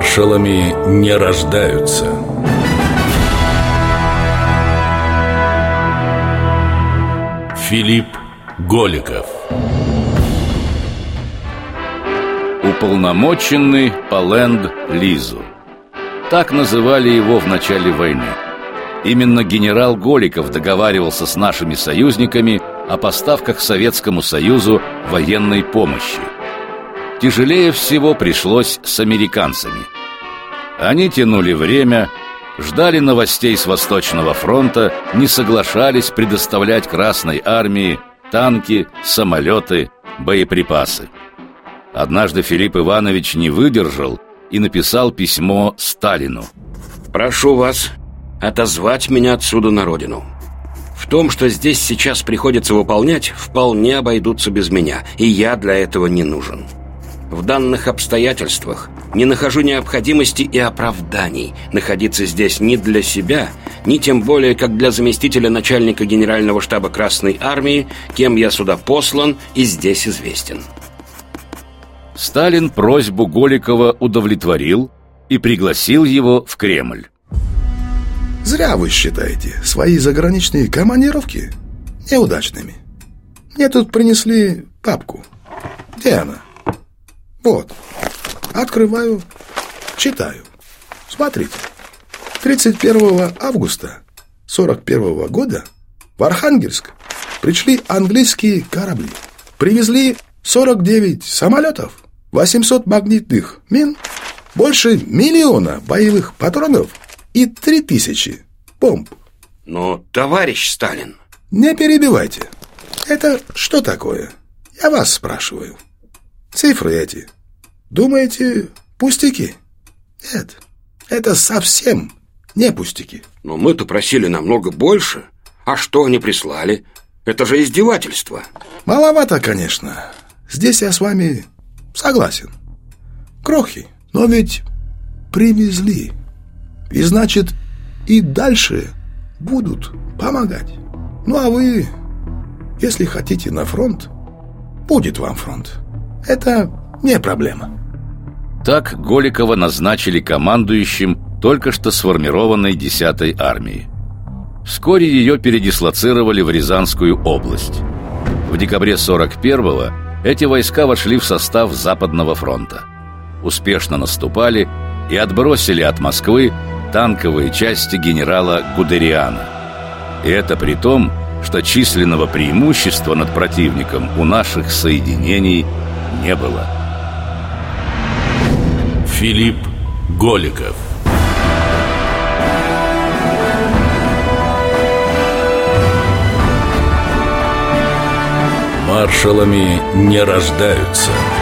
Маршалами не рождаются. Филипп Голиков. Уполномоченный по ленд-лизу Так называли его в начале войны. Именно генерал Голиков договаривался с нашими союзниками о поставках Советскому Союзу военной помощи Тяжелее всего пришлось с американцами. Они тянули время, ждали новостей с Восточного фронта, не соглашались предоставлять Красной армии танки, самолеты, боеприпасы. Однажды Филипп Иванович не выдержал и написал письмо Сталину. «Прошу вас отозвать меня отсюда на родину. В том, что здесь сейчас приходится выполнять, вполне обойдутся без меня, и я для этого не нужен». В данных обстоятельствах не нахожу необходимости и оправданий находиться здесь ни для себя, ни тем более как для заместителя начальника Генерального штаба Красной Армии, кем я сюда послан и здесь известен. Сталин просьбу Голикова удовлетворил и пригласил его в Кремль. Зря вы считаете свои заграничные командировки неудачными. Мне тут принесли папку. Где она? Вот. Открываю, читаю. Смотрите. 31 августа 41 года в Архангельск пришли английские корабли. Привезли 49 самолетов, 800 магнитных мин, больше миллиона боевых патронов и 3000 бомб. Но, товарищ Сталин... Не перебивайте. Это что такое? Я вас спрашиваю. Цифры эти. Думаете, пустяки? Нет, это совсем не пустяки. Но мы-то просили намного больше. А что они прислали? Это же издевательство. Маловато, конечно. Здесь я с вами согласен. Крохи, но ведь привезли. И значит, и дальше будут помогать. Ну а вы, если хотите на фронт, будет вам фронт. Это не проблема. Так Голикова назначили командующим только что сформированной 10-й армии. Вскоре ее передислоцировали в Рязанскую область. В декабре 41-го эти войска вошли в состав Западного фронта. Успешно наступали и отбросили от Москвы танковые части генерала Гудериана. И это при том, что численного преимущества над противником у наших соединений не было. Филипп Голиков Маршалами не рождаются –